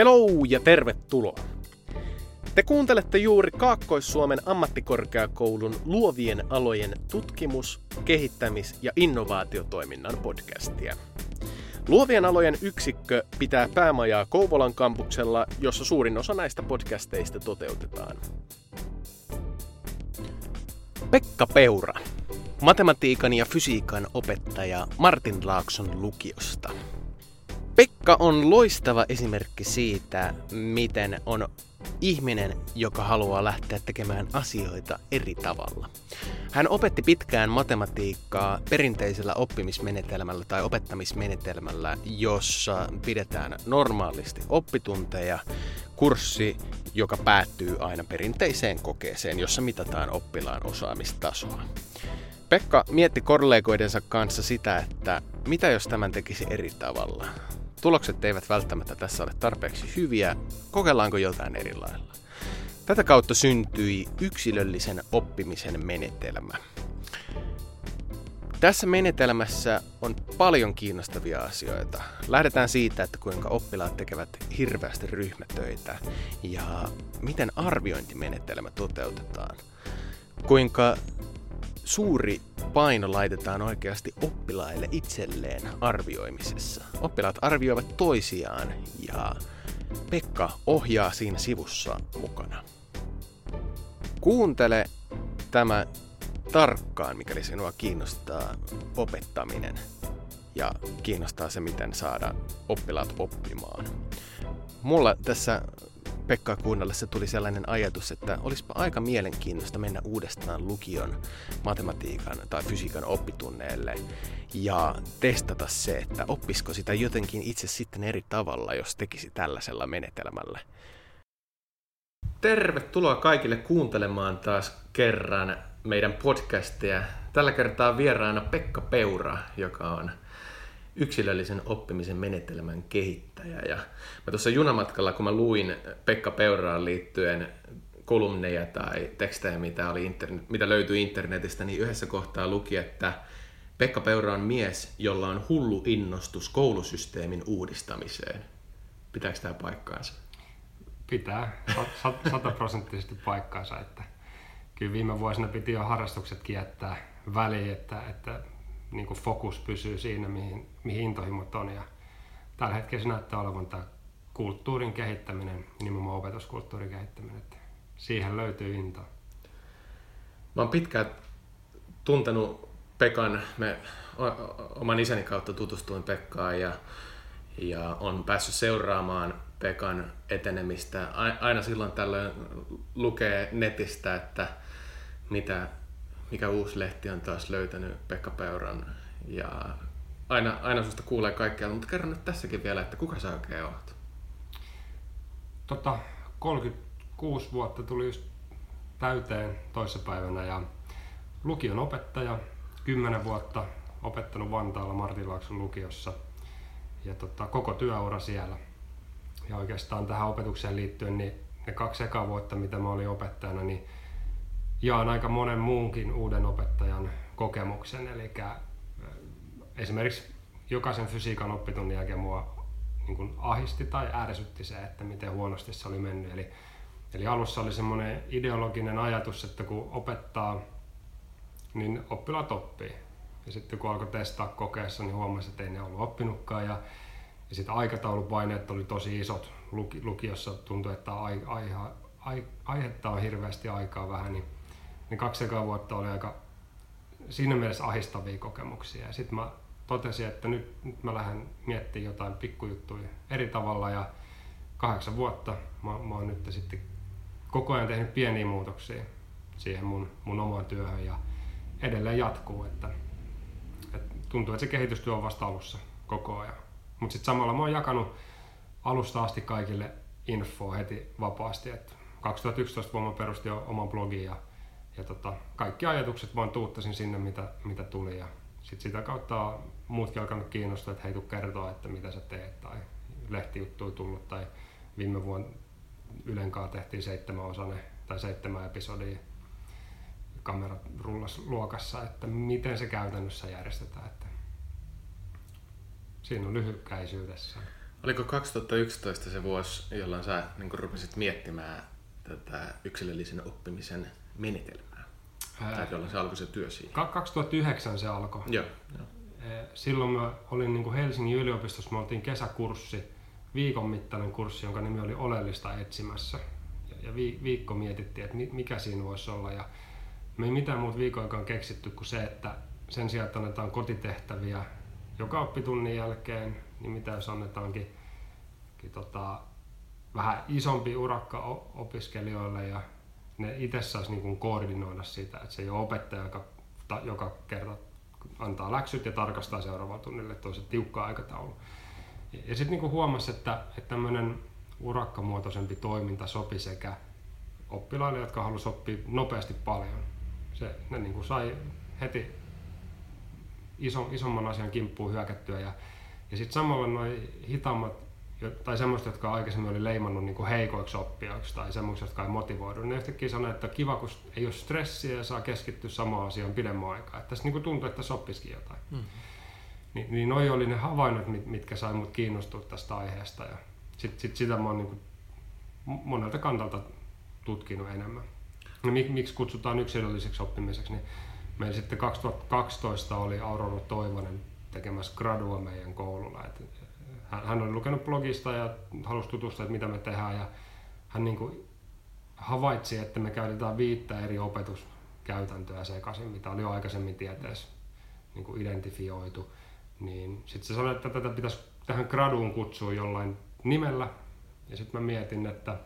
Hello ja tervetuloa! Te kuuntelette juuri Kaakkois-Suomen ammattikorkeakoulun luovien alojen tutkimus-, kehittämis- ja innovaatiotoiminnan podcastia. Luovien alojen yksikkö pitää päämajaa Kouvolan kampuksella, jossa suurin osa näistä podcasteista toteutetaan. Pekka Peura, matematiikan ja fysiikan opettaja Martin Laakson lukiosta. Pekka on loistava esimerkki siitä, miten on ihminen, joka haluaa lähteä tekemään asioita eri tavalla. Hän opetti pitkään matematiikkaa perinteisellä oppimismenetelmällä tai opettamismenetelmällä, jossa pidetään normaalisti oppitunteja, kurssi, joka päättyy aina perinteiseen kokeeseen, jossa mitataan oppilaan osaamistasoa. Pekka mietti kollegoidensa kanssa sitä, että mitä jos tämän tekisi eri tavalla. Tulokset eivät välttämättä tässä ole tarpeeksi hyviä, kokeillaanko jotain eri lailla. Tätä kautta syntyi yksilöllisen oppimisen menetelmä. Tässä menetelmässä on paljon kiinnostavia asioita. Lähdetään siitä, että kuinka oppilaat tekevät hirveästi ryhmätöitä ja miten arviointimenetelmä toteutetaan. Kuinka suuri paino laitetaan oikeasti oppilaille itselleen arvioimisessa. Oppilaat arvioivat toisiaan ja Pekka ohjaa siinä sivussa mukana. Kuuntele tämä tarkkaan, mikäli sinua kiinnostaa opettaminen ja kiinnostaa se, miten saada oppilaat oppimaan. Mulla tässä Pekkaa kuunnellessa tuli sellainen ajatus, että olisipa aika mielenkiintoista mennä uudestaan lukion matematiikan tai fysiikan oppitunneelle ja testata se, että oppisiko sitä jotenkin itse sitten eri tavalla, jos tekisi tällaisella menetelmällä. Tervetuloa kaikille kuuntelemaan taas kerran meidän podcastia. Tällä kertaa vieraana Pekka Peura, joka on yksilöllisen oppimisen menetelmän kehittäjä. Ja mä tuossa junamatkalla, kun mä luin Pekka Peuraan liittyen kolumneja tai tekstejä, mitä, oli internet, mitä löytyi internetistä, niin yhdessä kohtaa luki, että Pekka Peura on mies, jolla on hullu innostus koulusysteemin uudistamiseen. Pitääkö tämä paikkaansa? Pitää, sataprosenttisesti paikkaansa. Että kyllä viime vuosina piti jo harrastuksetkin jättää väliin, että, että niin kuin fokus pysyy siinä, mihin, mihin intohimot on. Ja tällä hetkellä se näyttää olevan tämä kulttuurin kehittäminen, nimenomaan opetuskulttuurin kehittäminen. Että siihen löytyy into. Mä oon pitkään tuntenut Pekan, me oman isäni kautta tutustuin Pekkaan ja, ja on päässyt seuraamaan Pekan etenemistä. Aina silloin tällöin lukee netistä, että mitä mikä uusi lehti on taas löytänyt Pekka Peuran. Ja aina, aina susta kuulee kaikkea, mutta kerro nyt tässäkin vielä, että kuka sä oikein oot? Tota, 36 vuotta tuli just täyteen toissapäivänä ja lukion opettaja, 10 vuotta opettanut Vantaalla Martinlaakson lukiossa ja tota, koko työura siellä. Ja oikeastaan tähän opetukseen liittyen, niin ne kaksi ekaa vuotta, mitä mä olin opettajana, niin jaan aika monen muunkin uuden opettajan kokemuksen. Eli esimerkiksi jokaisen fysiikan oppitunnin jälkeen mua niin kuin ahisti tai ärsytti se, että miten huonosti se oli mennyt. Eli, eli alussa oli semmoinen ideologinen ajatus, että kun opettaa, niin oppilaat oppii. Ja sitten kun alkoi testaa kokeessa, niin huomasi, että ei ne ollut oppinutkaan. Ja, ja sitten aikataulupaineet oli tosi isot. Lukiossa tuntui, että ai, ai, ai, aihetta on hirveästi aikaa vähän, niin niin kaksi ekaa vuotta oli aika siinä mielessä ahistavia kokemuksia. Ja sitten mä totesin, että nyt, nyt mä lähden miettimään jotain pikkujuttuja eri tavalla ja kahdeksan vuotta mä, mä oon nyt sitten koko ajan tehnyt pieniä muutoksia siihen mun, mun omaan työhön ja edelleen jatkuu, että, että tuntuu, että se kehitystyö on vasta alussa koko ajan. Mutta sitten samalla mä oon jakanut alusta asti kaikille infoa heti vapaasti, että 2011 vuonna perustin oman blogin ja ja tota, kaikki ajatukset vaan tuuttasin sinne, mitä, mitä tuli. Ja sit sitä kautta muutkin alkanut kiinnostaa, että hei tuu kertoa, että mitä sä teet. Tai lehtijuttuja tullut. Tai viime vuonna Ylenkaa tehtiin seitsemän osane tai seitsemän episodia kamerat rullas luokassa, että miten se käytännössä järjestetään. Että siinä on lyhykäisyydessä. Oliko 2011 se vuosi, jolloin sä niin rupesit miettimään tätä yksilöllisen oppimisen menetelmää? Tai jolloin se alkoi se työ siinä? 2009 se alkoi. Joo, joo. Silloin mä olin niin kuin Helsingin yliopistossa, me oltiin kesäkurssi, viikon mittainen kurssi, jonka nimi oli Oleellista etsimässä. Ja viikko mietittiin, että mikä siinä voisi olla. Ja me ei mitään muuta viikon keksitty kuin se, että sen sijaan, että annetaan kotitehtäviä joka oppitunnin jälkeen, niin mitä jos annetaankin tota, vähän isompi urakka opiskelijoille ja ne itse saisi niin koordinoida sitä, että se ei ole opettaja, joka joka kerta antaa läksyt ja tarkastaa seuraavalla tunnille, että se tiukka aikataulu. Ja sitten niin huomasi, että, että tämmöinen urakkamuotoisempi toiminta sopi sekä oppilaille, jotka halusivat oppia nopeasti paljon. Se, ne niin kuin sai heti iso, isomman asian kimppuun hyökättyä ja, ja sitten samalla noin hitaammat tai semmoista, jotka aikaisemmin oli leimannut niin heikoiksi oppijoiksi tai semmoista, jotka ei motivoidu, ne yhtäkkiä sanoi, että kiva, kun ei ole stressiä ja saa keskittyä samaan asiaan pidemmän aikaa. Että tässä niin kuin tuntuu, että sopisikin jotain. Mm. Ni, niin noi oli ne havainnot, mitkä sai mut kiinnostua tästä aiheesta ja sit, sit sitä mä oon niin kuin monelta kantalta tutkinut enemmän. No, mik, miksi kutsutaan yksilölliseksi oppimiseksi, niin meillä sitten 2012 oli Aurora Toivonen tekemässä gradua meidän koululla. Et hän, oli lukenut blogista ja halusi tutustua, että mitä me tehdään ja hän niin kuin havaitsi, että me käytetään viittä eri opetuskäytäntöä sekaisin, mitä oli jo aikaisemmin tieteessä niin kuin identifioitu. Niin sitten se sanoi, että tätä pitäisi tähän graduun kutsua jollain nimellä. Ja sitten mä mietin, että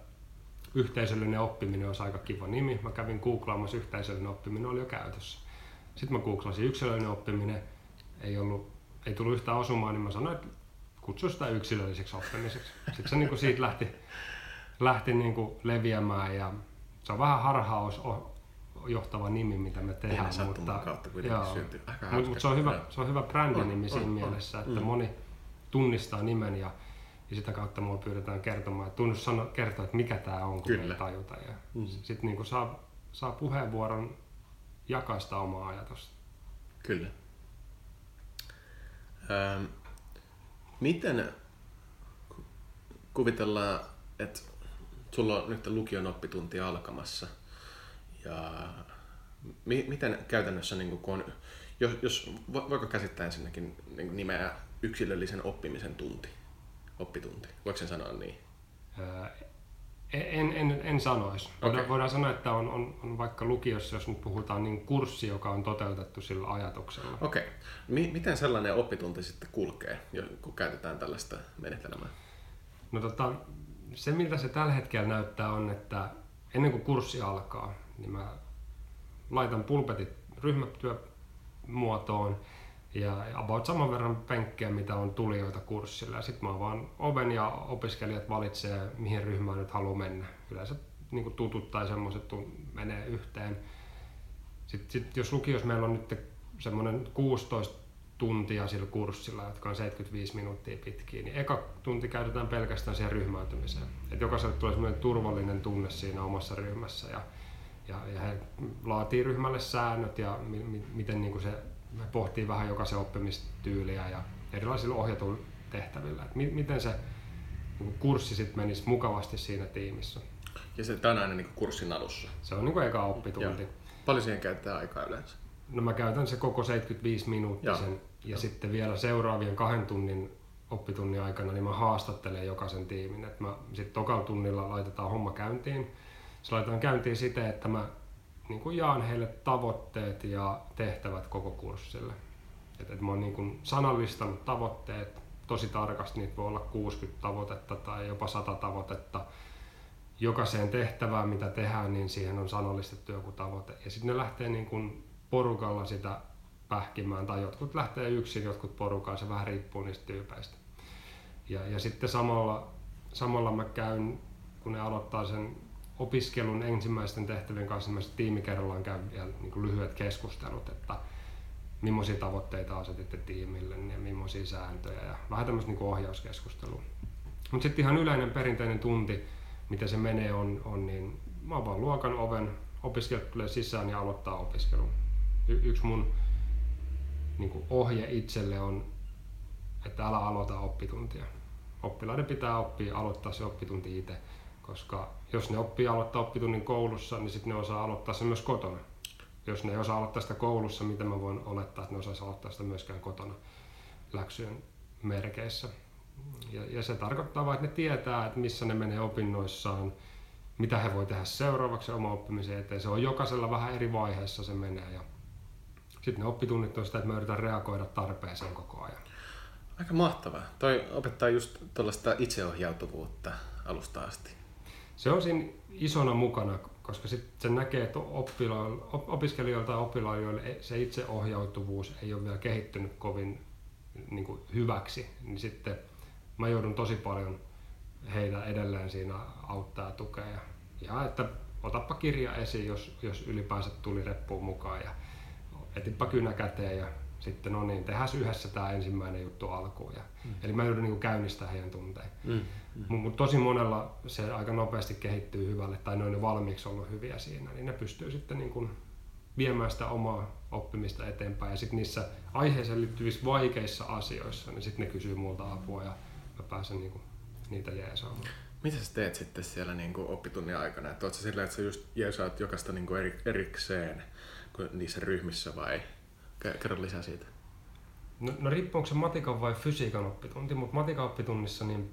yhteisöllinen oppiminen olisi aika kiva nimi. Mä kävin googlaamassa, yhteisöllinen oppiminen oli jo käytössä. Sitten mä googlasin yksilöllinen oppiminen, ei, ollut, ei tullut yhtään osumaan, niin mä sanoin, että kutsu sitä yksilölliseksi oppimiseksi. Sitten se niin kuin siitä lähti, lähti niin kuin leviämään ja se on vähän harhaus johtava nimi, mitä me tehdään. Ihan mutta, kautta joo, mutta, mutta se, on hyvä, se on hyvä brändinimi siinä on, mielessä, että mm. moni tunnistaa nimen ja, ja sitä kautta mua pyydetään kertomaan, että tunnus sano, kertoa, että mikä tämä on, kun Kyllä. ei tajuta. Ja mm. Sitten niin saa, saa puheenvuoron jakaa sitä omaa ajatusta. Kyllä. Ähm, Miten kuvitellaan, että sulla on nyt lukion oppitunti alkamassa ja mi- miten käytännössä, niin kun on, jos, jos, voiko käsittää ensinnäkin niin nimeä yksilöllisen oppimisen tunti, oppitunti? Voiko sen sanoa niin? En, en, en sanoisi. Voidaan, okay. voidaan sanoa, että on, on, on vaikka lukiossa, jos nyt puhutaan, niin kurssi, joka on toteutettu sillä ajatuksella. Okei. Okay. M- miten sellainen oppitunti sitten kulkee, kun käytetään tällaista menetelmää? No tota, se miltä se tällä hetkellä näyttää on, että ennen kuin kurssi alkaa, niin mä laitan pulpetit ryhmätyömuotoon ja about saman verran penkkejä, mitä on tulijoita kurssilla. Sitten mä vaan oven ja opiskelijat valitsee, mihin ryhmään nyt haluaa mennä. Yleensä niin tutut tai semmoiset menee yhteen. Sitten sit, jos lukios meillä on nyt semmoinen 16 tuntia sillä kurssilla, jotka on 75 minuuttia pitkiä, niin eka tunti käytetään pelkästään siihen ryhmäytymiseen. Et jokaiselle tulee semmoinen turvallinen tunne siinä omassa ryhmässä ja, ja, ja he laatii ryhmälle säännöt ja mi, mi, miten niin kuin se me pohtii vähän jokaisen oppimistyyliä ja erilaisilla ohjatuilla tehtävillä, että mi- miten se niin kurssi sitten menisi mukavasti siinä tiimissä. Ja se on aina niin kurssin alussa? Se on niin kuin eka oppitunti. Joo. Paljon siihen käyttää aikaa yleensä? No mä käytän se koko 75 minuuttisen Joo. ja Joo. sitten vielä seuraavien kahden tunnin oppitunnin aikana niin mä haastattelen jokaisen tiimin. sitten tokalla tunnilla laitetaan homma käyntiin. Se laitetaan käyntiin siten, että mä niin kuin jaan heille tavoitteet ja tehtävät koko kurssille. Et, et mä oon niin kuin sanallistanut tavoitteet tosi tarkasti, niitä voi olla 60 tavoitetta tai jopa 100 tavoitetta. Jokaiseen tehtävään, mitä tehdään, niin siihen on sanallistettu joku tavoite. Ja sitten ne lähtee niin kuin porukalla sitä pähkimään, tai jotkut lähtee yksin, jotkut porukalla, se vähän riippuu niistä tyypeistä. Ja, ja sitten samalla, samalla mä käyn, kun ne aloittaa sen opiskelun ensimmäisten tehtävien kanssa tiimi kerrallaan käy vielä niin kuin lyhyet keskustelut, että millaisia tavoitteita asetitte tiimille ja millaisia sääntöjä ja vähän tämmöistä niin ohjauskeskustelua. Mutta sitten ihan yleinen perinteinen tunti, miten se menee, on, on niin mä avaan luokan oven, opiskelijat tulee sisään ja aloittaa opiskelun. Y- yksi mun niin kuin ohje itselle on, että älä aloita oppituntia. oppilaiden pitää oppia aloittaa se oppitunti itse, koska jos ne oppii aloittaa oppitunnin koulussa, niin sitten ne osaa aloittaa se myös kotona. Jos ne ei osaa aloittaa sitä koulussa, miten mä voin olettaa, että ne osaisi aloittaa sitä myöskään kotona läksyjen merkeissä. Ja, ja se tarkoittaa vain, että ne tietää, että missä ne menee opinnoissaan, mitä he voi tehdä seuraavaksi oma oppimisen eteen. Se on jokaisella vähän eri vaiheessa se menee. Ja sitten ne oppitunnit on sitä, että me yritän reagoida tarpeeseen koko ajan. Aika mahtavaa. Toi opettaa just tuollaista itseohjautuvuutta alusta asti. Se on siinä isona mukana, koska sit se näkee, että opiskelijoilta ja oppilailla se itseohjautuvuus ei ole vielä kehittynyt kovin niin kuin hyväksi, niin sitten mä joudun tosi paljon heitä edelleen siinä auttaa ja tukea. Ja, ja että otappa kirja esiin, jos, jos ylipäänsä tuli reppuun mukaan ja etipä kynä käteen ja sitten no niin, tehdään yhdessä tämä ensimmäinen juttu alkuun. Ja, mm. Eli mä joudun niin käynnistää heidän tunteen. Mm. Mm. Mutta tosi monella se aika nopeasti kehittyy hyvälle tai ne on jo valmiiksi ollut hyviä siinä, niin ne pystyy sitten niin kuin viemään sitä omaa oppimista eteenpäin. Ja sitten niissä aiheeseen liittyvissä vaikeissa asioissa, niin sitten ne kysyy multa apua ja mä pääsen niin kuin niitä jeesaamaan. Mitä sä teet sitten siellä niin kuin oppitunnin aikana? Että ootko sillä, että sä just jeesaat jokaista niin kuin erikseen niissä ryhmissä vai kerro lisää siitä? No, no riippuu se matikan vai fysiikan oppitunti, mutta matikan oppitunnissa niin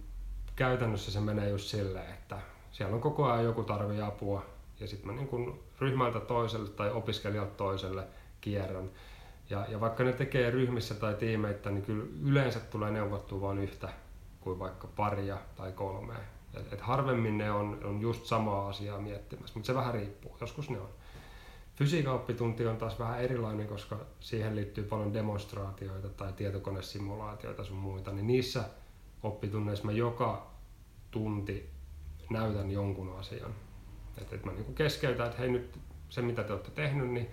käytännössä se menee just silleen, että siellä on koko ajan joku tarvii apua ja sitten mä niin kun ryhmältä toiselle tai opiskelijalta toiselle kierrän. Ja, ja vaikka ne tekee ryhmissä tai tiimeitä, niin kyllä yleensä tulee neuvottua vain yhtä kuin vaikka paria tai kolmea. Et, et harvemmin ne on, on just samaa asiaa miettimässä, mutta se vähän riippuu. Joskus ne on. Fysiikan oppitunti on taas vähän erilainen, koska siihen liittyy paljon demonstraatioita tai tietokonesimulaatioita sun muita, niin niissä oppitunneissa mä joka tunti näytän jonkun asian. Että et mä niinku keskeytän, että hei nyt se mitä te olette tehnyt, niin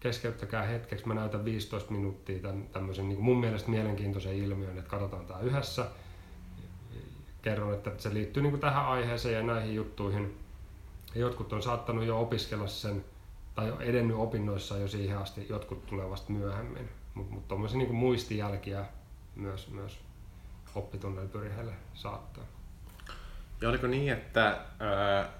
keskeyttäkää hetkeksi. Mä näytän 15 minuuttia tämän, tämmöisen niin mun mielestä mielenkiintoisen ilmiön, että katsotaan tämä yhdessä. Kerron, että se liittyy niin tähän aiheeseen ja näihin juttuihin. Ja jotkut on saattanut jo opiskella sen tai edennyt opinnoissa jo siihen asti, jotkut tulee vasta myöhemmin. Mutta mut tuommoisia niin muistijälkiä myös, myös oppitunneilla saattaa. Ja oliko niin, että, ää,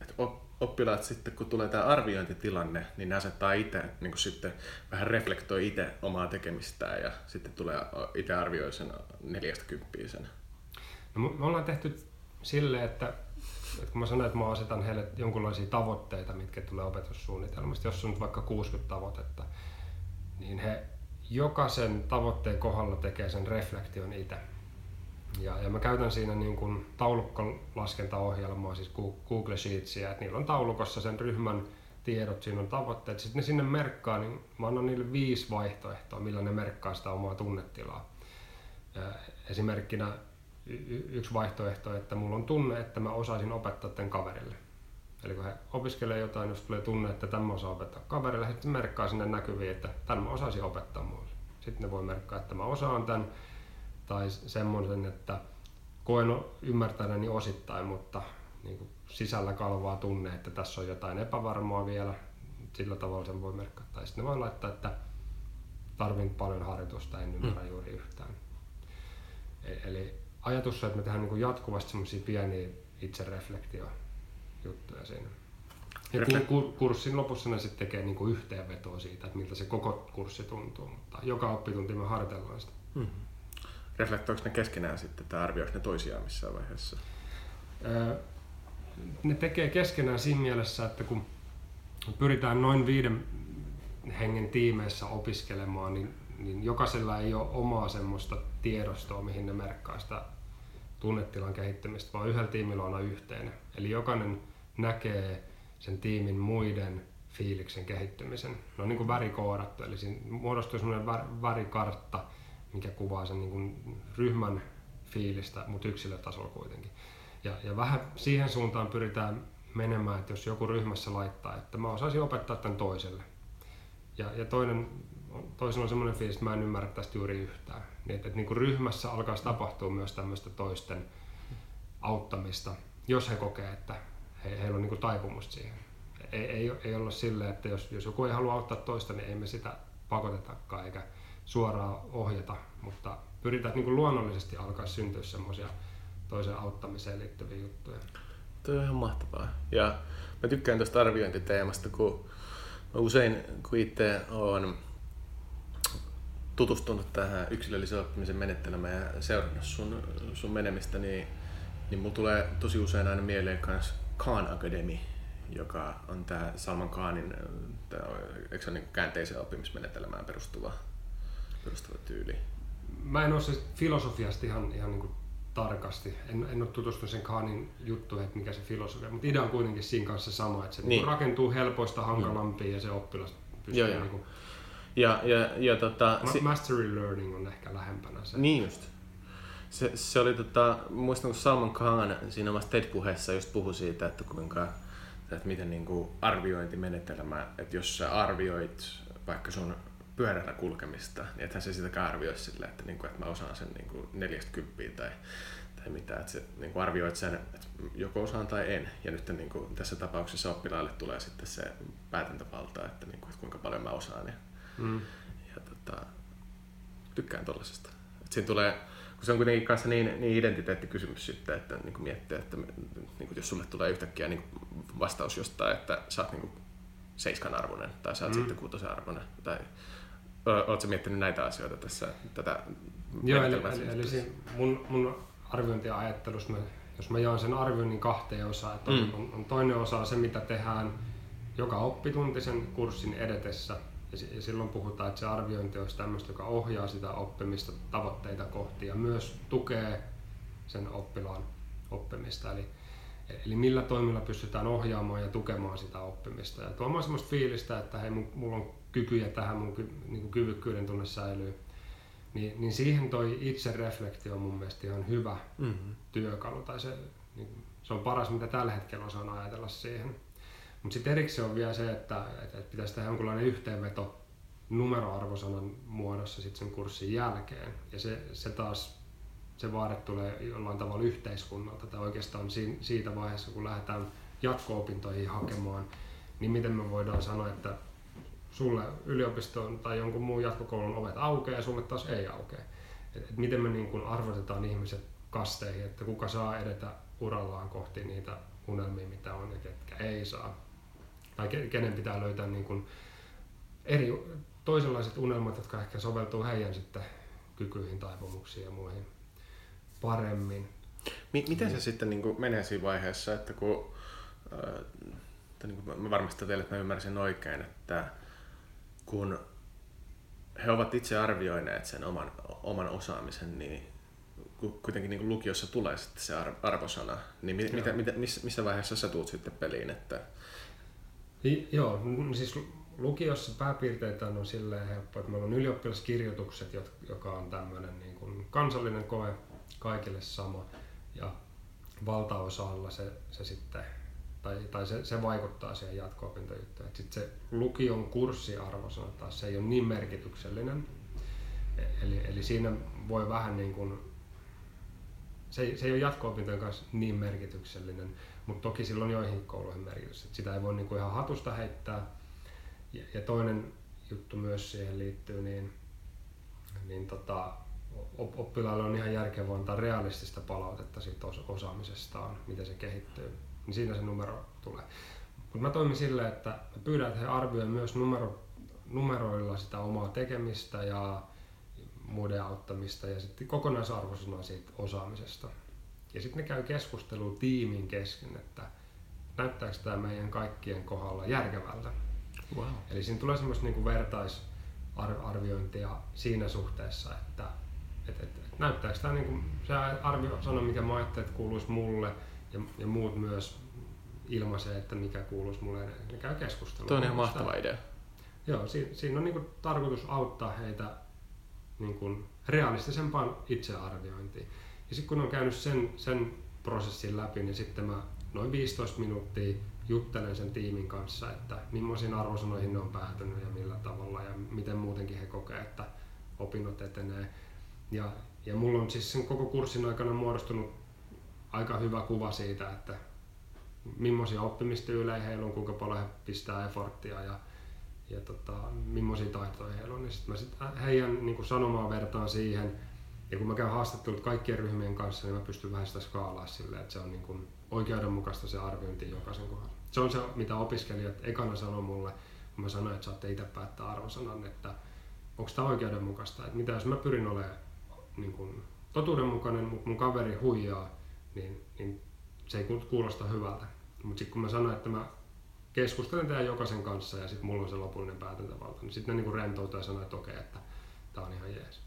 että oppilaat sitten, kun tulee tämä arviointitilanne, niin ne asettaa itse, niin sitten vähän reflektoi itse omaa tekemistään ja sitten tulee itse arvioi sen 40 sen. No, me ollaan tehty sille, että, että kun mä sanoin, että mä asetan heille jonkinlaisia tavoitteita, mitkä tulee opetussuunnitelmasta, jos on nyt vaikka 60 tavoitetta, niin he jokaisen tavoitteen kohdalla tekee sen reflektion itse. Ja, ja mä käytän siinä niin kuin taulukkolaskentaohjelmaa, siis Google Sheetsia, että niillä on taulukossa sen ryhmän tiedot, siinä on tavoitteet. Sitten ne sinne merkkaa, niin mä annan niille viisi vaihtoehtoa, millä ne merkkaa sitä omaa tunnetilaa. Esimerkkinä yksi vaihtoehto, että mulla on tunne, että mä osaisin opettaa tämän kaverille. Eli kun he opiskelee jotain, jos tulee tunne, että tämä osaa opettaa kaverille, sitten merkkaa sinne näkyviin, että tämän mä osaisin opettaa mulle. Sitten ne voi merkkaa, että mä osaan tämän, tai semmoisen, että koen ymmärtäneeni osittain, mutta niin kuin sisällä kalvaa tunne, että tässä on jotain epävarmaa vielä, sillä tavalla sen voi merkata. Tai sitten voi laittaa, että tarvin paljon harjoitusta, en ymmärrä mm. juuri yhtään. E- eli ajatus on, että me tehdään niin jatkuvasti semmoisia pieniä itsereflektio-juttuja siinä. Ja kurssin lopussa ne sitten tekee niin yhteenvetoa siitä, että miltä se koko kurssi tuntuu, mutta joka oppitunti me harjoitellaan sitä. Mm-hmm reflektoiko ne keskenään sitten tai arvioiko ne toisiaan missään vaiheessa? Ne tekee keskenään siinä mielessä, että kun pyritään noin viiden hengen tiimeissä opiskelemaan, niin, niin jokaisella ei ole omaa semmoista tiedostoa, mihin ne merkkaa sitä tunnetilan kehittämistä, vaan yhdellä tiimillä on aina yhteinen. Eli jokainen näkee sen tiimin muiden fiiliksen kehittymisen. Ne on niin kuin värikoodattu, eli siinä muodostuu semmoinen värikartta, mikä kuvaa sen niin kuin ryhmän fiilistä, mutta yksilötasolla kuitenkin. Ja, ja vähän siihen suuntaan pyritään menemään, että jos joku ryhmässä laittaa, että mä osaisin opettaa tämän toiselle. Ja, ja toinen, toisella on semmoinen fiilis, että mä en ymmärrä tästä juuri yhtään. Niin, että, että niin kuin ryhmässä alkaa tapahtua myös tämmöistä toisten auttamista, jos he kokee, että he, heillä on niin kuin taipumusta siihen. Ei, ei, ei olla silleen, että jos, jos joku ei halua auttaa toista, niin ei me sitä pakotetakaan, eikä suoraan ohjata, mutta pyritään niin kuin luonnollisesti alkaa syntyä semmoisia toisen auttamiseen liittyviä juttuja. Tuo on ihan mahtavaa. Ja mä tykkään tuosta arviointiteemasta, kun mä usein kun itse olen tutustunut tähän yksilöllisen oppimisen menetelmään ja seurannut sun, sun menemistä, niin, niin mulla tulee tosi usein aina mieleen myös Khan Academy, joka on tämä Salman Khanin tää, eikö se niin käänteisen oppimismenetelmään perustuva, perustuva tyyli? Mä en ole se filosofiasta ihan, ihan niin kuin tarkasti. En, en ole tutustunut sen Khanin juttuihin, että mikä se filosofia mutta idea on kuitenkin siinä kanssa sama, että se niin. Niin rakentuu helpoista hankalampiin ja se oppilas pystyy Joo. Niin kuin, Ja, ja, ja tota, ma- mastery learning on ehkä lähempänä se. Niin just. Se, se oli tota, muistan kun Salman Khan siinä omassa TED-puheessa just puhui siitä, että kuinka, että miten niin kuin arviointimenetelmä, että jos sä arvioit vaikka sun pyörällä kulkemista, niin ethän se sitäkään arvioi sillä, että, niin kuin, että mä osaan sen niin kuin neljästä kymppiä tai, tai mitä, että se niin kuin arvioit sen, että joko osaan tai en. Ja nyt niin kuin, tässä tapauksessa oppilaalle tulee sitten se päätäntävalta, että, niin kuin, että kuinka paljon mä osaan. Ja, Mm. ja tota, tykkään tollasesta. Et siinä tulee, kun se on kuitenkin kanssa niin, niin identiteettikysymys sitten, että niin kuin miettii, että niin kuin jos sulle tulee yhtäkkiä niin kuin vastaus jostain, että sä oot niin kuin seiskan arvoinen tai sä oot Mm. sitten kuutosen arvoinen. Tai o- ootko miettinyt näitä asioita tässä, tätä Joo, eli, eli, eli siinä mun, mun arviointiajattelussa, mä, jos mä jaan sen arvioinnin kahteen osaan, että on, Mm. on, on toinen osa se, mitä tehdään joka oppitunti sen kurssin edetessä, ja, ja silloin puhutaan, että se arviointi olisi tämmöistä, joka ohjaa sitä oppimista tavoitteita kohti ja myös tukee sen oppilaan oppimista. Eli, eli millä toimilla pystytään ohjaamaan ja tukemaan sitä oppimista ja tuomaan semmoista fiilistä, että hei, mulla on kykyjä tähän, mun niin kyvykkyyden tunne säilyy. Niin, niin siihen toi itse reflektio on mun mielestä ihan hyvä Mm-hmm. työkalu, tai se, niin, se on paras, mitä tällä hetkellä osaan ajatella siihen. Mutta sitten erikseen on vielä se, että, että, että pitäisi tehdä jonkunlainen yhteenveto numeroarvosanan muodossa sit sen kurssin jälkeen. Ja se, se taas, se vaade tulee jollain tavalla yhteiskunnalta, tai oikeastaan si- siitä vaiheessa, kun lähdetään jatko-opintoihin hakemaan, niin miten me voidaan sanoa, että sulle yliopiston tai jonkun muun jatkokoulun ovet aukeaa ja sulle taas ei aukea. Et, et miten me niin kun arvotetaan ihmiset kasteihin, että kuka saa edetä urallaan kohti niitä unelmia, mitä on ja ketkä ei saa. Tai ke- kenen pitää löytää niin kun eri, toisenlaiset unelmat, jotka ehkä soveltuu heidän sitten kykyihin, taipumuksiin ja muihin paremmin. Mi- miten se sitten niin kuin menee siinä vaiheessa, että kun, äh, niin kuin mä varmistan teille, että mä ymmärsin oikein, että kun he ovat itse arvioineet sen oman, oman osaamisen, niin ku- kuitenkin niin kuin lukiossa tulee sitten se ar- arvosana, niin mi- mitä, mitä, missä, missä vaiheessa sä tuut sitten peliin? Että, I, joo, siis lukiossa pääpiirteitä on silleen helppo, että meillä on ylioppilaskirjoitukset, joka on tämmöinen niin kuin kansallinen koe, kaikille sama. Ja valtaosalla se, se sitten, tai, tai se, se vaikuttaa siihen jatko-opintojuttuun. Sitten se lukion kurssiarvosana taas, se ei ole niin merkityksellinen. E- Eli, eli siinä voi vähän niin kuin, se se ei ole jatko-opintojen kanssa niin merkityksellinen, mutta toki sillä on joihin kouluihin merkitys. Et sitä ei voi niinku ihan hatusta heittää. Ja, ja toinen juttu myös siihen liittyy, niin, niin tota, op- oppilaille on ihan järkevää antaa realistista palautetta siitä os- osaamisestaan, miten se kehittyy. Niin siinä se numero tulee. Mutta mä toimin silleen, että mä pyydän, että he arvioivat myös numero, numeroilla sitä omaa tekemistä ja muiden auttamista ja sitten kokonaisarvosanaa siitä osaamisesta. Ja sitten ne käy keskustelua tiimin kesken, että näyttääkö tämä meidän kaikkien kohdalla järkevältä. wow. Eli siinä tulee semmoista niinku vertaisarviointia siinä suhteessa, että et, et, et näyttääkö tämä niinku, se arvio sano, mikä mä ajattelin, että kuuluisi mulle ja, ja muut myös ilmaisee, että mikä kuuluisi mulle. Ne käy keskustelua. Tuo on ihan Sitä- mahtava idea. Joo, si- siinä on niinku tarkoitus auttaa heitä niinku realistisempaan itsearviointiin. Ja sitten kun on käynyt sen, sen prosessin läpi, niin sitten mä noin 15 minuuttia juttelen sen tiimin kanssa, että millaisiin arvosanoihin ne on päätynyt ja millä tavalla ja miten muutenkin he kokee, että opinnot etenee. Ja, ja mulla on siis sen koko kurssin aikana muodostunut aika hyvä kuva siitä, että millaisia oppimistyylejä heillä on, kuinka paljon he pistää efforttia ja ja tota, millaisia taitoja heillä on. Niin sit mä sit heidän niin kuin sanomaa vertaan siihen, ja kun mä käyn haastattelut kaikkien ryhmien kanssa, niin mä pystyn vähän sitä skaalaa silleen, että se on niin oikeudenmukaista se arviointi jokaisen kohdalla. Se on se, mitä opiskelijat ekana sanoo mulle, kun mä sanoin, että saatte itse päättää arvosanan, että onko tämä oikeudenmukaista. Että mitä jos mä pyrin olemaan niin kuin, totuudenmukainen, mutta mun kaveri huijaa, niin, niin se ei kuulosta hyvältä. Mutta sitten kun mä sanoin, että mä keskustelen teidän jokaisen kanssa ja sitten mulla on se lopullinen päätäntävalta, niin sitten ne niinku rentoutuu ja sanoo, että okei, että tämä on ihan jees.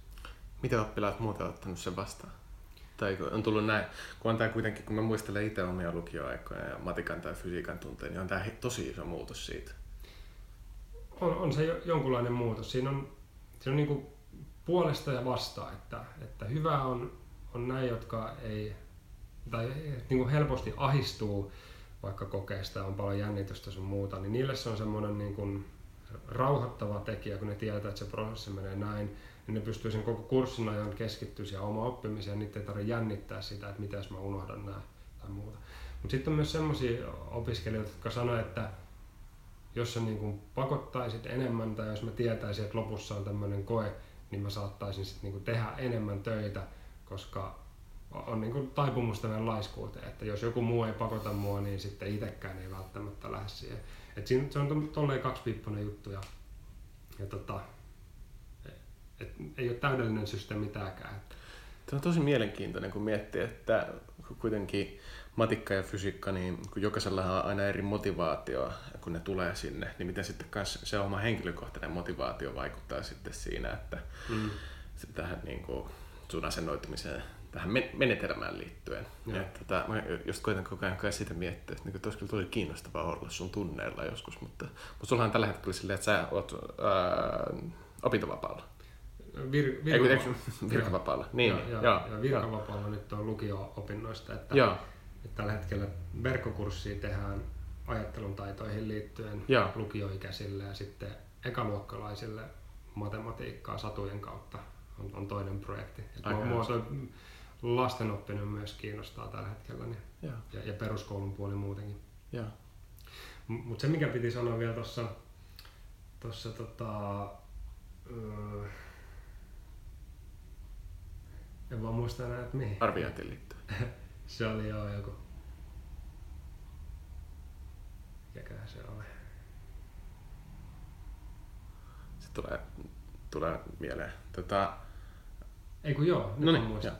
Miten oppilaat muuten ottanut sen vastaan? Tai on tullut näin, kun on tämä kuitenkin, kun mä muistelen itse omia lukioaikoja ja matikan tai fysiikan tunteja, niin on tämä tosi iso muutos siitä. On, on se jonkunlainen muutos. Siinä on, siinä on niin kuin puolesta ja vastaan, että, että hyvä on, on näin, jotka ei, tai niin kuin helposti ahistuu vaikka kokee on paljon jännitystä sun muuta, niin niille se on semmoinen niin kuin rauhoittava tekijä, kun ne tietää, että se prosessi menee näin, niin ne pystyy sen koko kurssin ajan keskittyä siihen oma oppimiseen, niitä ei tarvitse jännittää sitä, että mitä jos mä unohdan nämä tai muuta. Mutta sitten on myös sellaisia opiskelijoita, jotka sanoo, että jos sä niin kuin pakottaisit enemmän tai jos mä tietäisin, että lopussa on tämmöinen koe, niin mä saattaisin sit niin kuin tehdä enemmän töitä, koska on niin kuin taipumus tämän laiskuuteen, että jos joku muu ei pakota mua, niin sitten itsekään ei välttämättä lähde siihen. Et siinä, se on tolleen kaksipiippunen juttu ja, ja tota, et, ei ole täydellinen systeemi tämäkään. Tämä on tosi mielenkiintoinen, kun miettii, että kuitenkin matikka ja fysiikka, niin kun jokaisella on aina eri motivaatio, kun ne tulee sinne, niin miten sitten myös se oma henkilökohtainen motivaatio vaikuttaa sitten siinä, että mm. tähän niin kuin sun asennoitumiseen tähän menetelmään liittyen. Ja. Että, tota, mä just koitan koko ajan kai sitä miettiä, että niin olisi kyllä tosi kiinnostavaa olla sun tunneilla joskus, mutta, mutta sulla on tällä hetkellä silleen, että sä oot ää, opintovapaalla. Vir, virkavapaalla. virkavapaalla. Niin, ja, ja, ja, ja virkavapaalla nyt on lukio-opinnoista, että, että tällä hetkellä verkkokurssia tehdään ajattelun taitoihin liittyen ja. lukioikäisille ja sitten ekaluokkalaisille matematiikkaa satujen kautta on, on toinen projekti. Mua lasten oppinen myös kiinnostaa tällä hetkellä niin, ja. Ja, ja peruskoulun puoli muutenkin. Mutta se mikä piti sanoa vielä tuossa tossa, tota, öö, en vaan muista enää, että mihin. Arviointiin liittyen. se oli joo joku. Mikäköhän se oli? Se tulee, tulee mieleen. Tota... Ei kun joo, no niin, muista.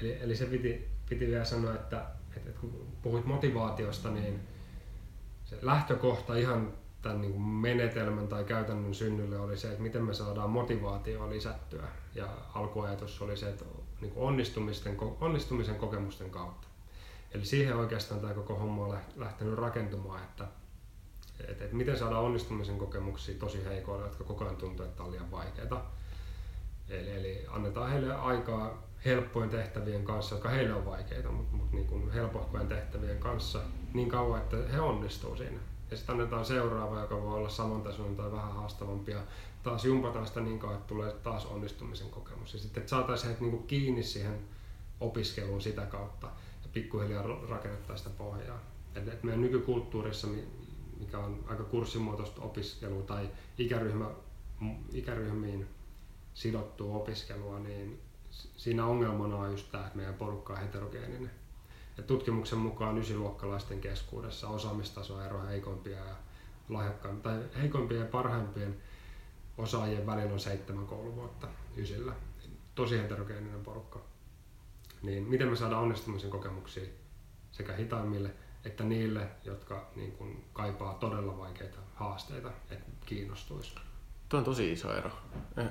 Eli, eli se piti, piti vielä sanoa, että, että, että kun puhuit motivaatiosta, niin se lähtökohta ihan tämän niin kuin menetelmän tai käytännön synnylle oli se, että miten me saadaan motivaatioa lisättyä. Ja alkuajatus oli se, että niin kuin onnistumisten, onnistumisen kokemusten kautta. Eli siihen oikeastaan tämä koko homma on lähtenyt rakentumaan, että, että, että miten saadaan onnistumisen kokemuksia tosi heikoille, jotka koko ajan tuntuu, että on liian vaikeita. Eli, eli annetaan heille aikaa helppojen tehtävien kanssa, jotka heille on vaikeita, mutta, mutta niin kuin helpohkojen tehtävien kanssa niin kauan, että he onnistuu siinä. Ja sitten annetaan seuraava, joka voi olla samantasoinen tai vähän haastavampi. Ja taas jumpataan sitä niin kauan, että tulee taas onnistumisen kokemus. Ja sitten, että saataisiin heidät niin kiinni siihen opiskeluun sitä kautta ja pikkuhiljaa rakennettaisiin sitä pohjaa. Että et meidän nykykulttuurissa, mikä on aika kurssimuotoista opiskelua tai ikäryhmä, ikäryhmiin sidottua opiskelua, niin siinä ongelmana on just tämä, että meidän porukka on heterogeeninen. Ja tutkimuksen mukaan ysiluokkalaisten keskuudessa osaamistaso ero heikompia ja lahjakkaimpia, tai heikompien ja parhaimpien osaajien välillä on seitsemän kouluvuotta ysillä. Tosi heterogeeninen porukka. Niin miten me saadaan onnistumisen kokemuksia sekä hitaimmille että niille, jotka niin kuin, kaipaa todella vaikeita haasteita, että kiinnostuisi. Tuo on tosi iso ero.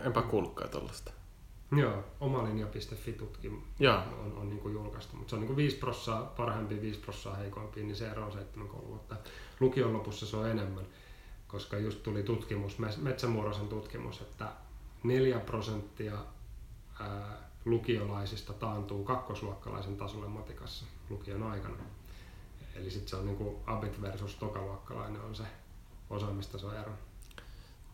Enpä kuullutkaan tuollaista. Joo, omalinja.fi tutkimus on, on niin kuin julkaistu, mutta se on niin kuin 5 prossaa parhaimpi, 5 prossaa heikompi, niin se ero on 7 vuotta. Lukion lopussa se on enemmän, koska just tuli tutkimus, Metsämuurosen tutkimus, että 4 prosenttia lukiolaisista taantuu kakkosluokkalaisen tasolle matikassa lukion aikana. Eli sitten se on niin abit versus tokaluokkalainen on se osaamistaso ero.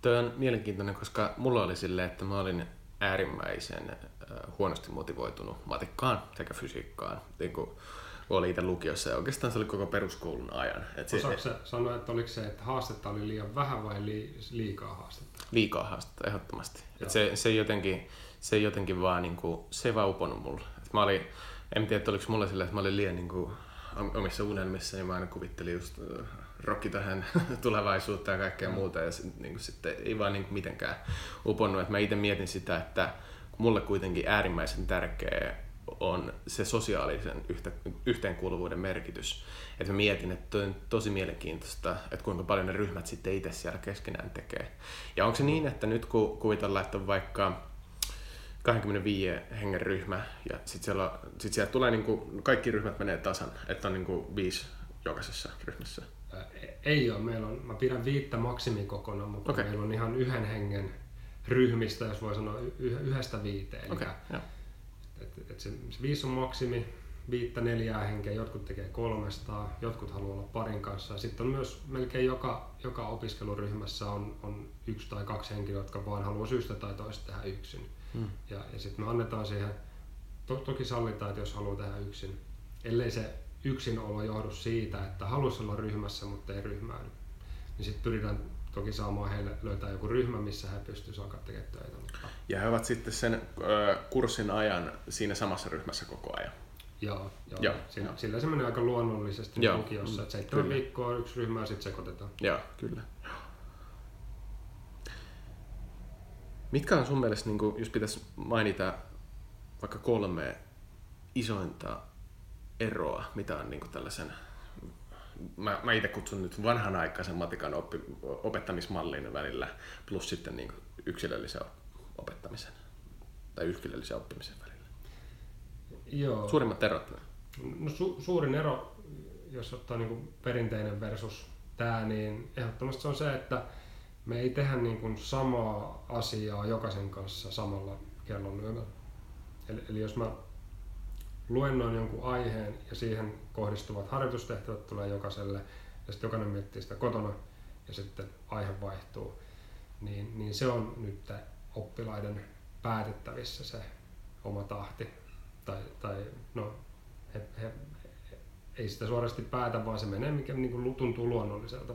Tuo on mielenkiintoinen, koska mulla oli silleen, että mä olin äärimmäisen huonosti motivoitunut matikkaan sekä fysiikkaan. Niin kuin oli itse lukiossa ja oikeastaan se oli koko peruskoulun ajan. Et se, Osaatko sä sanoa, että oliko se, että haastetta oli liian vähän vai liikaa haastetta? Liikaa haastetta, ehdottomasti. Et se, se, jotenkin, se jotenkin vaan, niin kuin, se vaan uponut mulle. Et mä olin, en tiedä, että oliko mulla silleen, että mä olin liian niin kuin, omissa unelmissa, niin mä aina kuvittelin just äh, rokki tähän tulevaisuutta ja kaikkea mm. muuta. Ja niin kuin, sitten ei vaan niin kuin, mitenkään uponnut. Et mä itse mietin sitä, että mulle kuitenkin äärimmäisen tärkeä on se sosiaalisen yhtä, yhteenkuuluvuuden merkitys. Että mä mietin, että on tosi mielenkiintoista, että kuinka paljon ne ryhmät sitten itse siellä keskenään tekee. Ja onko se niin, että nyt kun kuvitellaan, että on vaikka 25 hengen ryhmä ja sitten siellä, sit siellä tulee niin kuin, kaikki ryhmät menee tasan, että on niin kuin viisi jokaisessa ryhmässä? Ei ole. Meillä on, mä pidän viittä maksimikokona, mutta okay. meillä on ihan yhden hengen ryhmistä, jos voi sanoa yhdestä viiteen. Okay, et, et se, se viisi on maksimi, viittä neljää henkeä, jotkut tekee kolmesta, jotkut haluaa olla parin kanssa. Sitten on myös melkein joka, joka opiskeluryhmässä on, on yksi tai kaksi henkilöä, jotka vaan haluaa syystä tai toista tehdä yksin. Hmm. Ja, ja sitten me annetaan siihen, to, toki sallitaan, että jos haluaa tehdä yksin, ellei se yksinolo johdu siitä, että haluaisi olla ryhmässä, mutta ei ryhmään, niin sitten pyritään toki saamaan heille löytää joku ryhmä, missä he pystyisivät alkaa tekemään töitä. Mutta... Ja he ovat sitten sen ö, kurssin ajan siinä samassa ryhmässä koko ajan. Joo, joo. joo, sillä, joo. sillä se menee aika luonnollisesti joo. lukiossa, että seitsemän kyllä. viikkoa yksi ryhmä ja sitten sekoitetaan. Joo, kyllä. Mitkä on sun mielestä, niin kuin, jos pitäisi mainita vaikka kolme isointa eroa, mitä on niin tällaisen mä, mä itse kutsun nyt vanhanaikaisen matikan oppi, opettamismallin välillä, plus sitten niin yksilöllisen opettamisen tai yksilöllisen oppimisen välillä. Joo. Suurimmat erot? No su, suurin ero, jos ottaa niin perinteinen versus tämä, niin ehdottomasti se on se, että me ei tehdä niin kuin samaa asiaa jokaisen kanssa samalla kellonlyömällä. Eli, eli jos mä luennoin jonkun aiheen ja siihen kohdistuvat harjoitustehtävät tulee jokaiselle ja sitten jokainen miettii sitä kotona ja sitten aihe vaihtuu, niin, niin se on nyt oppilaiden päätettävissä se oma tahti. Tai, tai no, he, he, ei sitä suorasti päätä, vaan se menee mikä niin kuin tuntuu luonnolliselta.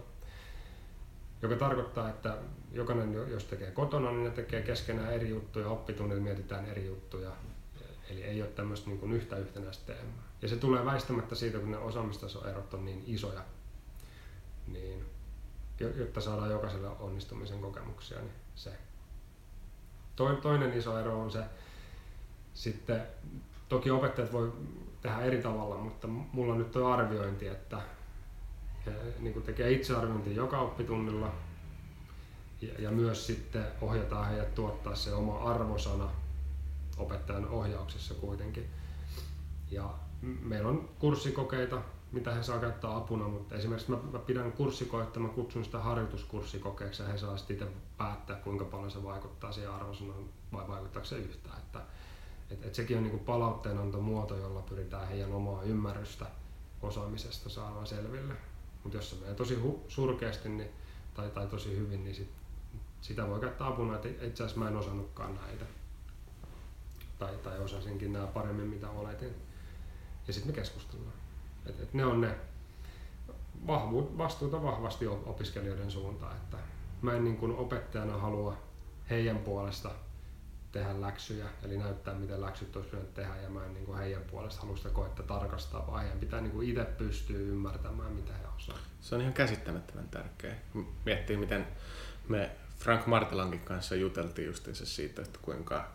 Joka tarkoittaa, että jokainen, jos tekee kotona, niin ne tekee keskenään eri juttuja, oppitunnilla mietitään eri juttuja, Eli ei ole tämmöistä niin kuin yhtä yhtenäistä teemaa. Ja se tulee väistämättä siitä, kun ne osaamistasoerot on niin isoja, niin jotta saadaan jokaiselle onnistumisen kokemuksia, niin se. Toinen iso ero on se, sitten toki opettajat voi tehdä eri tavalla, mutta mulla on nyt tuo arviointi, että niin kuin tekee itsearviointi joka oppitunnilla ja, ja myös sitten ohjataan heidät tuottaa se oma arvosana opettajan ohjauksessa kuitenkin. Ja meillä on kurssikokeita, mitä he saa käyttää apuna, mutta esimerkiksi mä, mä pidän kurssikoetta, mä kutsun sitä harjoituskurssikokeeksi ja he saa sitten itse päättää, kuinka paljon se vaikuttaa siihen arvosanaan vai vaikuttaako se yhtään. Että, et, et sekin on niin palautteenantomuoto, jolla pyritään heidän omaa ymmärrystä osaamisesta saamaan selville. Mutta jos se menee tosi hu- surkeasti niin, tai, tai tosi hyvin, niin sit, sitä voi käyttää apuna, että itse asiassa mä en osannutkaan näitä tai, tai osasinkin nämä paremmin mitä oletin. Ja sitten me keskustellaan. Et, et ne on ne vahvu, vastuuta vahvasti opiskelijoiden suuntaan. Että mä en niin kuin opettajana halua heidän puolesta tehdä läksyjä, eli näyttää miten läksyt olisi pitänyt tehdä, ja mä en niin kuin heidän puolesta halua sitä koettaa tarkastaa, vaan heidän pitää niin kuin itse pystyä ymmärtämään, mitä he osaa. Se on ihan käsittämättömän tärkeä. Miettii, miten me Frank Martelankin kanssa juteltiin justiinsa siitä, että kuinka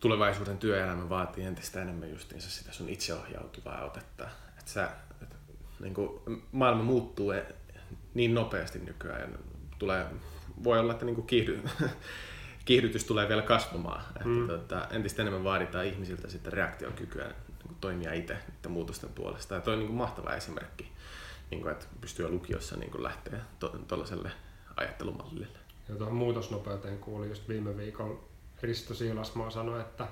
tulevaisuuden työelämä vaatii entistä enemmän justiinsa sitä sun itseohjautuvaa otetta. Että sä, et, niin kuin, maailma muuttuu e, niin nopeasti nykyään ja tulee, voi olla, että niin kuin kiihdy, kiihdytys tulee vielä kasvamaan. Että, mm. tota, entistä enemmän vaaditaan ihmisiltä sitten reaktiokykyä niin toimia itse niiden muutosten puolesta. Ja toi on niin kuin mahtava esimerkki, niin kuin, että pystyy lukiossa niin kuin lähteä tuollaiselle to, ajattelumallille. Ja tuohon muutosnopeuteen kuuli just viime viikolla Risto Siilasmaa sanoi, että,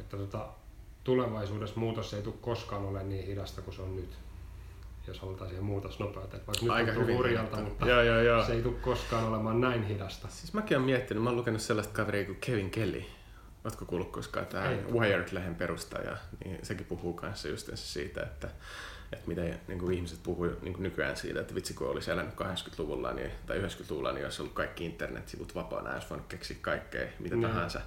että tota, tulevaisuudessa muutos ei tule koskaan ole niin hidasta kuin se on nyt jos halutaan siihen muutosnopeuteen. Vaikka nyt Aika hyvin hurjalta, mutta joo, joo, joo. se ei tule koskaan olemaan näin hidasta. Siis mäkin olen miettinyt, mä olen lukenut sellaista kaveria kuin Kevin Kelly. ootko kuullut koskaan tämä Wired-lehen perustaja, niin sekin puhuu kanssa just siitä, että että miten niin kuin ihmiset puhuu niin kuin nykyään siitä, että vitsi kun olisi elänyt 80-luvulla niin, tai 90-luvulla, niin olisi ollut kaikki internetsivut vapaana, olisi voinut keksiä kaikkea, mitä mm. tahansa.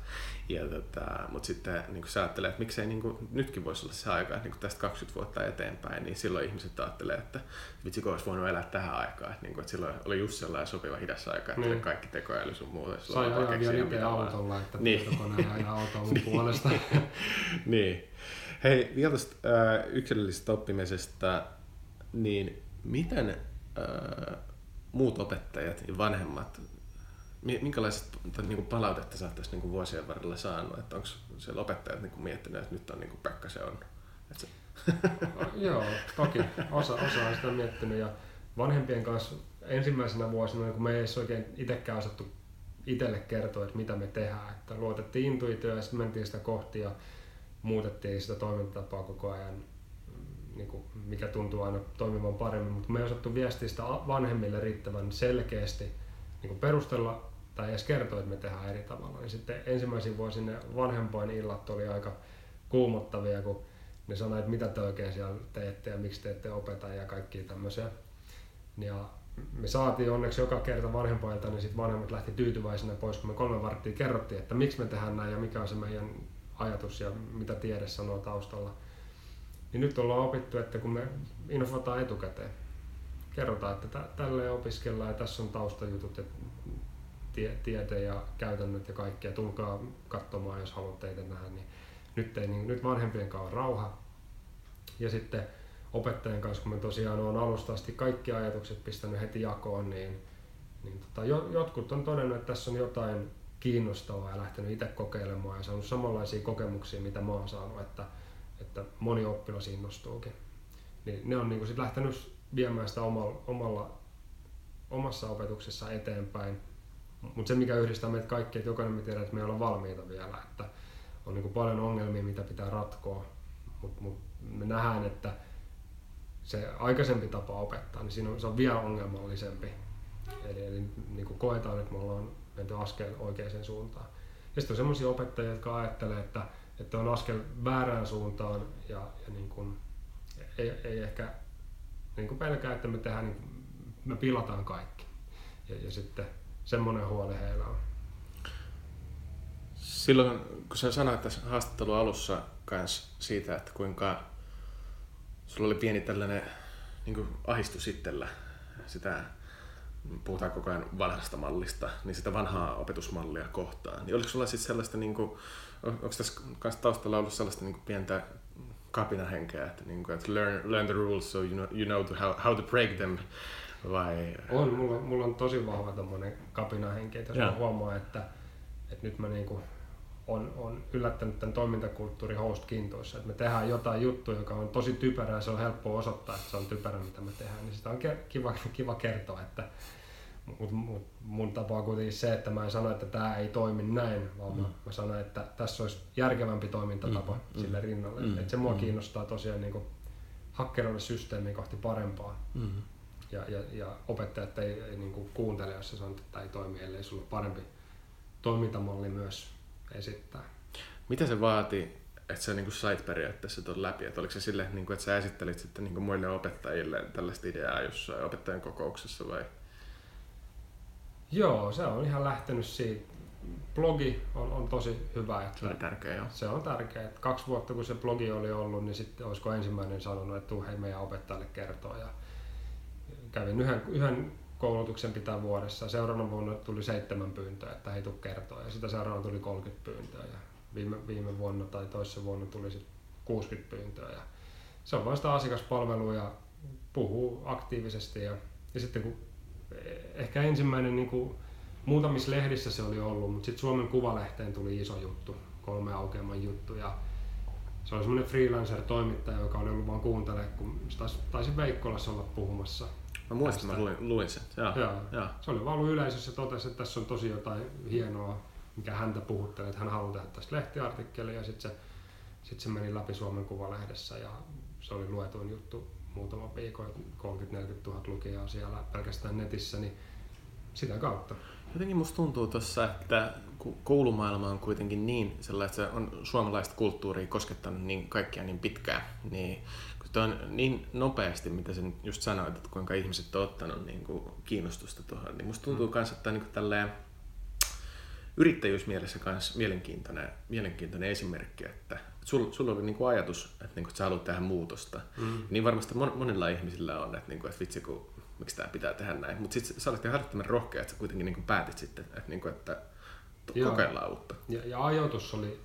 Ja, tota, mutta sitten niin kuin sä ajattelee, että miksei niin kuin, nytkin voisi olla se aika niin kuin tästä 20 vuotta eteenpäin, niin silloin ihmiset ajattelee, että vitsi kun olisi voinut elää tähän aikaan. Että, niin kuin, että silloin oli just sellainen sopiva hidas aika, että niin. kaikki tekoäly sun muuta. Sai ajaa vielä itse autolla, että niin. tietokone ajaa autoa mun puolesta. niin. Hei, vielä tästä äh, yksilöllisestä oppimisesta, niin miten äh, muut opettajat ja vanhemmat, minkälaiset niin palautetta sä oot niin vuosien varrella saanut? Että onko siellä opettajat niin kuin miettinyt, että nyt on niin kuin Pekka se on? Se... Joo, toki. Osa, osa on sitä miettinyt ja vanhempien kanssa ensimmäisenä vuosina, kun me ei edes oikein itsekään osattu itselle kertoa, että mitä me tehdään. Että luotettiin intuitioon ja sitten mentiin sitä kohti ja muutettiin sitä toimintatapaa koko ajan, mm, niin kuin mikä tuntuu aina toimivan paremmin, mutta me ei osattu viestiä sitä vanhemmille riittävän selkeästi niin kuin perustella tai edes kertoa, että me tehdään eri tavalla. Niin sitten ensimmäisin vuosina ne vanhempain illat oli aika kuumottavia, kun ne sanoi, että mitä te oikein siellä teette ja miksi te ette opeta ja kaikki tämmöisiä. Ja me saatiin onneksi joka kerta vanhempailta, niin sitten vanhemmat lähti tyytyväisenä pois, kun me kolme varttia kerrottiin, että miksi me tehdään näin ja mikä on se meidän ajatus ja mitä tiede sanoo taustalla. Niin nyt ollaan opittu, että kun me infotaan etukäteen, kerrotaan, että tälle opiskellaan ja tässä on taustajutut ja tie, tiete ja käytännöt ja kaikkea, tulkaa katsomaan, jos haluatte teitä nähdä, niin nyt, ei, niin nyt vanhempien kanssa on rauha. Ja sitten opettajien kanssa, kun me tosiaan on alusta asti kaikki ajatukset pistänyt heti jakoon, niin, niin tota, jotkut on todennut, että tässä on jotain kiinnostavaa ja lähtenyt itse kokeilemaan ja saanut samanlaisia kokemuksia, mitä mä oon saanut, että, että moni oppilas innostuukin. Niin ne on niin sit lähtenyt viemään sitä omalla, omalla, omassa opetuksessa eteenpäin. Mutta se, mikä yhdistää meitä kaikki, että jokainen me tiedät, että me ollaan valmiita vielä, että on niin paljon ongelmia, mitä pitää ratkoa, mutta mut me nähdään, että se aikaisempi tapa opettaa, niin siinä on, se on vielä ongelmallisempi. Eli, eli niin koetaan, että me ollaan menty askel oikeaan suuntaan. Ja sitten on sellaisia opettajia, jotka ajattelee, että, että on askel väärään suuntaan ja, ja niin kuin, ei, ei ehkä niin kuin pelkää, että me tehdään, niin kuin, me pilataan kaikki. Ja, ja sitten semmoinen huoli heillä on. Silloin kun sä sanoit tässä haastattelun alussa kans siitä, että kuinka sulla oli pieni tällainen niin kuin ahistus itsellä sitä puhutaan koko ajan vanhasta mallista, niin sitä vanhaa opetusmallia kohtaan. Niin oliko sulla siis sellaista, niin kuin, onko tässä taustalla ollut sellaista niin kuin pientä kapinahenkeä, että, niin kuin, että learn, learn the rules so you know, you know to how, how to break them, vai? On, mulla, mulla on tosi vahva tommonen kapinahenki, että jos yeah. mä huomaan, että, että nyt mä niin kuin on, on yllättänyt tämän toimintakulttuurin host kintoissa, että me tehdään jotain juttua, joka on tosi typerää ja se on helppo osoittaa, että se on typerä, mitä me tehdään, niin sitä on kiva, kiva kertoa, että mut, mut, mun tapa on kuitenkin se, että mä en sano, että tämä ei toimi näin, vaan mm. mä, mä sanon, että tässä olisi järkevämpi toimintatapa mm. sille mm. rinnalle. Mm. Että se mua mm. kiinnostaa tosiaan niin kuin hakkeroida systeemiä kohti parempaa. Mm. Ja, ja, ja opettajat ei, ei niin kuin kuuntele, jos sä sanot, että tämä ei toimi, ellei sulla ole parempi toimintamalli myös esittää. Mitä se vaati, että sä niin kuin sait periaatteessa tuon läpi? Että oliko se sille, niin kuin, että sä esittelit sitten niin kuin muille opettajille tällaista ideaa jossain opettajan kokouksessa vai? Joo, se on ihan lähtenyt siitä. Blogi on, on tosi hyvä. Että se on tärkeä, joo. Se on tärkeä. Että kaksi vuotta kun se blogi oli ollut, niin sitten olisiko ensimmäinen sanonut, että tuu hei meidän opettajalle kertoa. Ja kävin yhden, yhden koulutuksen pitää vuodessa. Seuraavana vuonna tuli seitsemän pyyntöä, että ei tule kertoa. Ja sitä seuraavana tuli 30 pyyntöä. Ja viime, viime vuonna tai toisessa vuonna tuli sitten 60 pyyntöä. Ja se on vain sitä asiakaspalvelua ja puhuu aktiivisesti. Ja, ja sitten kun ehkä ensimmäinen niin kuin, muutamissa lehdissä se oli ollut, mutta sitten Suomen Kuvalehteen tuli iso juttu, kolme aukeaman juttu. Ja se oli semmoinen freelancer-toimittaja, joka oli ollut vaan kuuntele, kun taisi, taisi Veikkolassa olla puhumassa Mä muistan, mä luin, luin sen. Joo. Joo. Joo. Se oli vaan ollut yleisössä ja totesi, että tässä on tosi jotain hienoa, mikä häntä puhuttelee, että hän haluaa tehdä tästä lehtiartikkelia ja sitten se, sit se meni läpi Suomen Kuvalehdessä ja se oli luetuin juttu muutama viikko, 30-40 000 lukijaa siellä pelkästään netissä, niin sitä kautta. Jotenkin musta tuntuu tuossa, että koulumaailma on kuitenkin niin sellaista, että se on suomalaista kulttuuria koskettanut niin kaikkia niin pitkään, niin se on niin nopeasti, mitä sen just sanoit, että kuinka ihmiset on ottanut niin kuin kiinnostusta tuohon, niin musta tuntuu myös, mm. että niin tälleen yrittäjyysmielessä myös mielenkiintoinen, mielenkiintoinen esimerkki, että sulla sul oli niinku ajatus, että, niinku, että sä haluat tehdä muutosta. Mm. Niin varmasti mon, monilla ihmisillä on, että, niinku, että vitsi, kun, miksi tämä pitää tehdä näin. Mutta sitten sä olet ihan rohkea, että sä kuitenkin niinku päätit sitten, että, niinku, että Joo. kokeillaan uutta. Ja, ja ajatus oli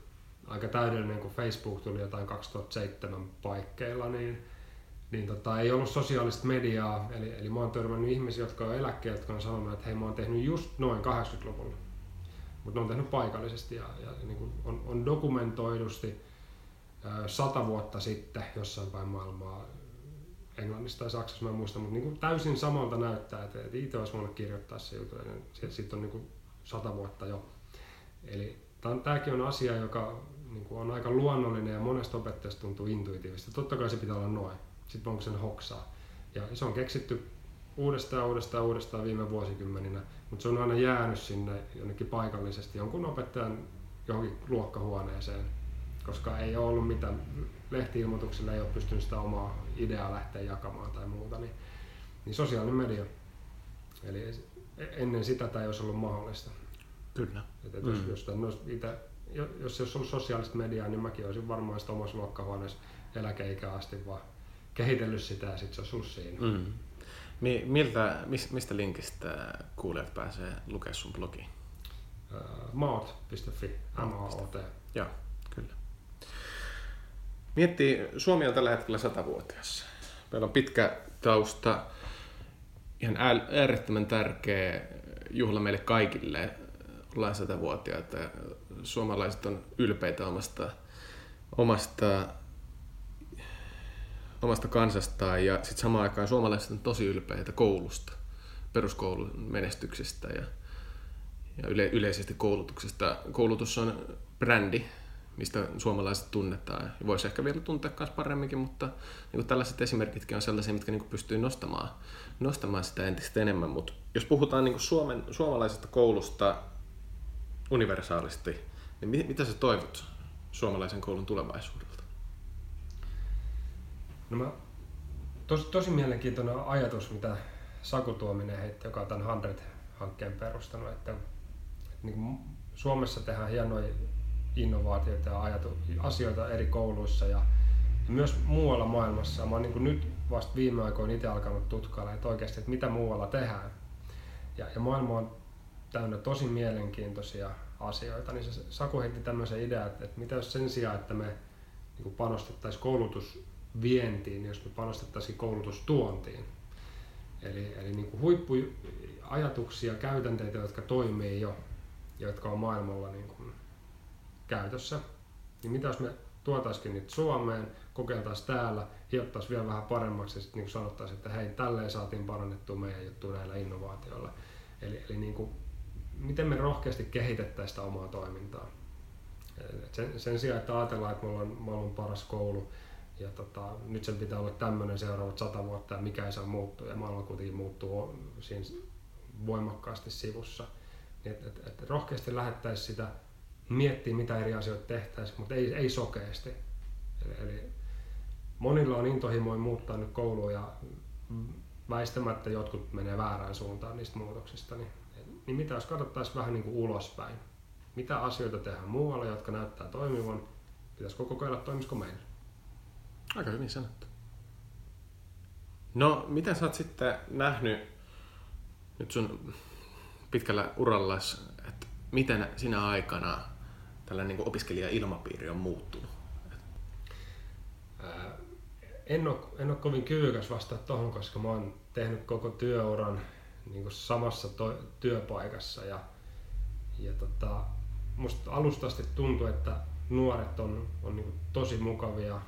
aika täydellinen, kun Facebook tuli jotain 2007 paikkeilla, niin, niin tota, ei ollut sosiaalista mediaa. Eli, eli mä oon törmännyt ihmisiä, jotka on eläkkeeltä, jotka on sanonut, että hei mä oon tehnyt just noin 80-luvulla. Mutta ne on tehnyt paikallisesti ja, ja niin kuin on, on dokumentoidusti sata vuotta sitten jossain päin maailmaa, Englannissa tai Saksassa, mä en muista, mutta niin kuin täysin samalta näyttää, että, itse olisi voinut kirjoittaa se juttu, ja sitten on niin kuin sata vuotta jo. Eli tämäkin on asia, joka niin kuin on aika luonnollinen ja monesta opettajasta tuntuu intuitiivista. Totta kai se pitää olla noin. Sitten onko sen hoksaa. Ja se on keksitty uudestaan, uudestaan, uudestaan viime vuosikymmeninä, mutta se on aina jäänyt sinne jonnekin paikallisesti jonkun opettajan johonkin luokkahuoneeseen, koska ei ole ollut mitään, lehti-ilmoituksilla ei ole pystynyt sitä omaa ideaa lähteä jakamaan tai muuta, niin, niin sosiaalinen media. Eli ennen sitä tämä ei olisi ollut mahdollista. Kyllä. Et, et mm. jos, jos, ite, jos ei olisi ollut sosiaalista mediaa, niin mäkin olisin varmaan sitä omassa luokkahuoneessa eläkeikään asti vaan kehitellyt sitä ja sitten se olisi ollut siinä. Mm. Miltä, mistä linkistä kuulijat pääsee lukemaan sun blogiin? Uh, maot.fi, m a o t Joo, kyllä. Miettii, Suomi on tällä hetkellä satavuotias. Meillä on pitkä tausta, ihan äärettömän tärkeä juhla meille kaikille. Ollaan satavuotiaita suomalaiset on ylpeitä omasta, omasta omasta kansastaan ja sitten samaan aikaan suomalaiset on tosi ylpeitä koulusta, peruskoulun menestyksestä ja, ja yle, yleisesti koulutuksesta. Koulutus on brändi, mistä suomalaiset tunnetaan. Voisi ehkä vielä tuntea myös paremminkin, mutta niin kuin tällaiset esimerkitkin on sellaisia, mitkä niin kuin pystyy nostamaan, nostamaan sitä entistä enemmän. Mutta jos puhutaan niin Suomen, suomalaisesta koulusta universaalisti, niin mitä sä toivot suomalaisen koulun tulevaisuudelta? No mä, tos, tosi mielenkiintoinen ajatus, mitä Saku Tuominen heitti, joka on tämän 100-hankkeen perustanut, että, niin Suomessa tehdään hienoja innovaatioita ja ajatu, asioita eri kouluissa ja, ja myös muualla maailmassa. Mä oon niin nyt vasta viime aikoina itse alkanut tutkailla, että oikeasti, että mitä muualla tehdään. Ja, ja maailma on täynnä tosi mielenkiintoisia asioita, niin se Saku heitti tämmöisen idean, että, että mitä jos sen sijaan, että me niin panostettaisiin koulutus vientiin, jos me panostettaisiin koulutustuontiin. Eli, eli niin kuin huippuajatuksia, käytänteitä, jotka toimii jo, jotka on maailmalla niin kuin käytössä. Niin mitä jos me tuotaisikin niitä Suomeen, kokeiltaisiin täällä, hiottaisiin vielä vähän paremmaksi ja sitten niin sanottaisiin, että hei, tälleen saatiin parannettua meidän juttu näillä innovaatioilla. Eli, eli niin kuin, miten me rohkeasti kehitettäisiin sitä omaa toimintaa. Sen, sen sijaan, että ajatellaan, että me ollaan maailman paras koulu, ja tota, nyt sen pitää olla tämmöinen seuraavat sata vuotta ja mikä ei saa muuttua ja maailma kuitenkin muuttuu siinä voimakkaasti sivussa. Niin et, et, et rohkeasti lähettäisiin sitä miettiä mitä eri asioita tehtäisiin, mutta ei, ei sokeasti. Eli, eli monilla on intohimoin muuttaa nyt kouluun ja väistämättä jotkut menee väärään suuntaan niistä muutoksista, niin, niin mitä jos katsottaisiin vähän niin kuin ulospäin? Mitä asioita tehdään muualla, jotka näyttää toimivan? Pitäisikö kokeilla, toimisiko meillä? Aika hyvin sanottu. No, mitä sä oot sitten nähnyt nyt sun pitkällä uralla, että miten sinä aikana tällainen niin opiskelija-ilmapiiri on muuttunut? En, ole, en ole kovin kyvykäs vastata tuohon, koska mä oon tehnyt koko työuran niin kuin samassa to, työpaikassa ja, ja tota, musta alusta asti tuntuu, että nuoret on, on niin tosi mukavia,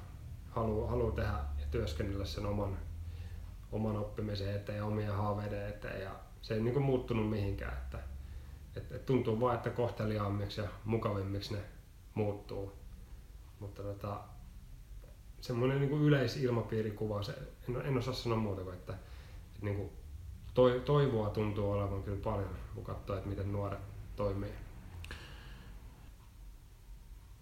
haluaa haluu tehdä ja työskennellä sen oman, oman oppimisen eteen ja omien haaveiden eteen. Ja se ei niin kuin muuttunut mihinkään. Että, että, että tuntuu vain, että kohteliaammiksi ja mukavimmiksi ne muuttuu. Mutta tota, semmoinen niin kuin yleisilmapiirikuva, se, en, en osaa sanoa muuta kuin, että, että niin kuin toi, toivoa tuntuu olevan kyllä paljon, kun katsoo, että miten nuoret toimii.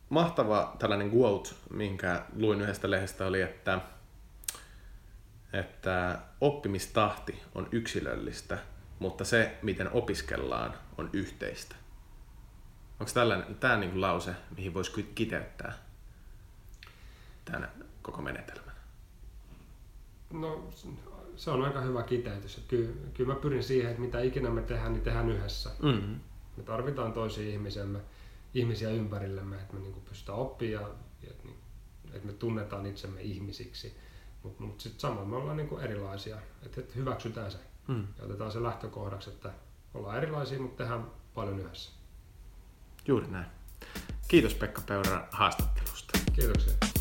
Mahtava tällainen quote, minkä luin yhdestä lehdestä, oli, että, että oppimistahti on yksilöllistä, mutta se, miten opiskellaan, on yhteistä. Onko tällainen, tämä niin lause, mihin voisi kiteyttää tämän koko menetelmän? No se on aika hyvä kiteytys. Kyllä, kyllä mä pyrin siihen, että mitä ikinä me tehdään, niin tehdään yhdessä. Mm-hmm. Me tarvitaan toisia ihmisemme, ihmisiä ympärillemme, että me niinku pystytään oppimaan ja että, että me tunnetaan itsemme ihmisiksi. Mutta mut sitten samalla me ollaan niinku erilaisia, että, että hyväksytään se mm. ja otetaan se lähtökohdaksi, että ollaan erilaisia, mutta tehdään paljon yhdessä. Juuri näin. Kiitos Pekka Peura haastattelusta. Kiitoksia.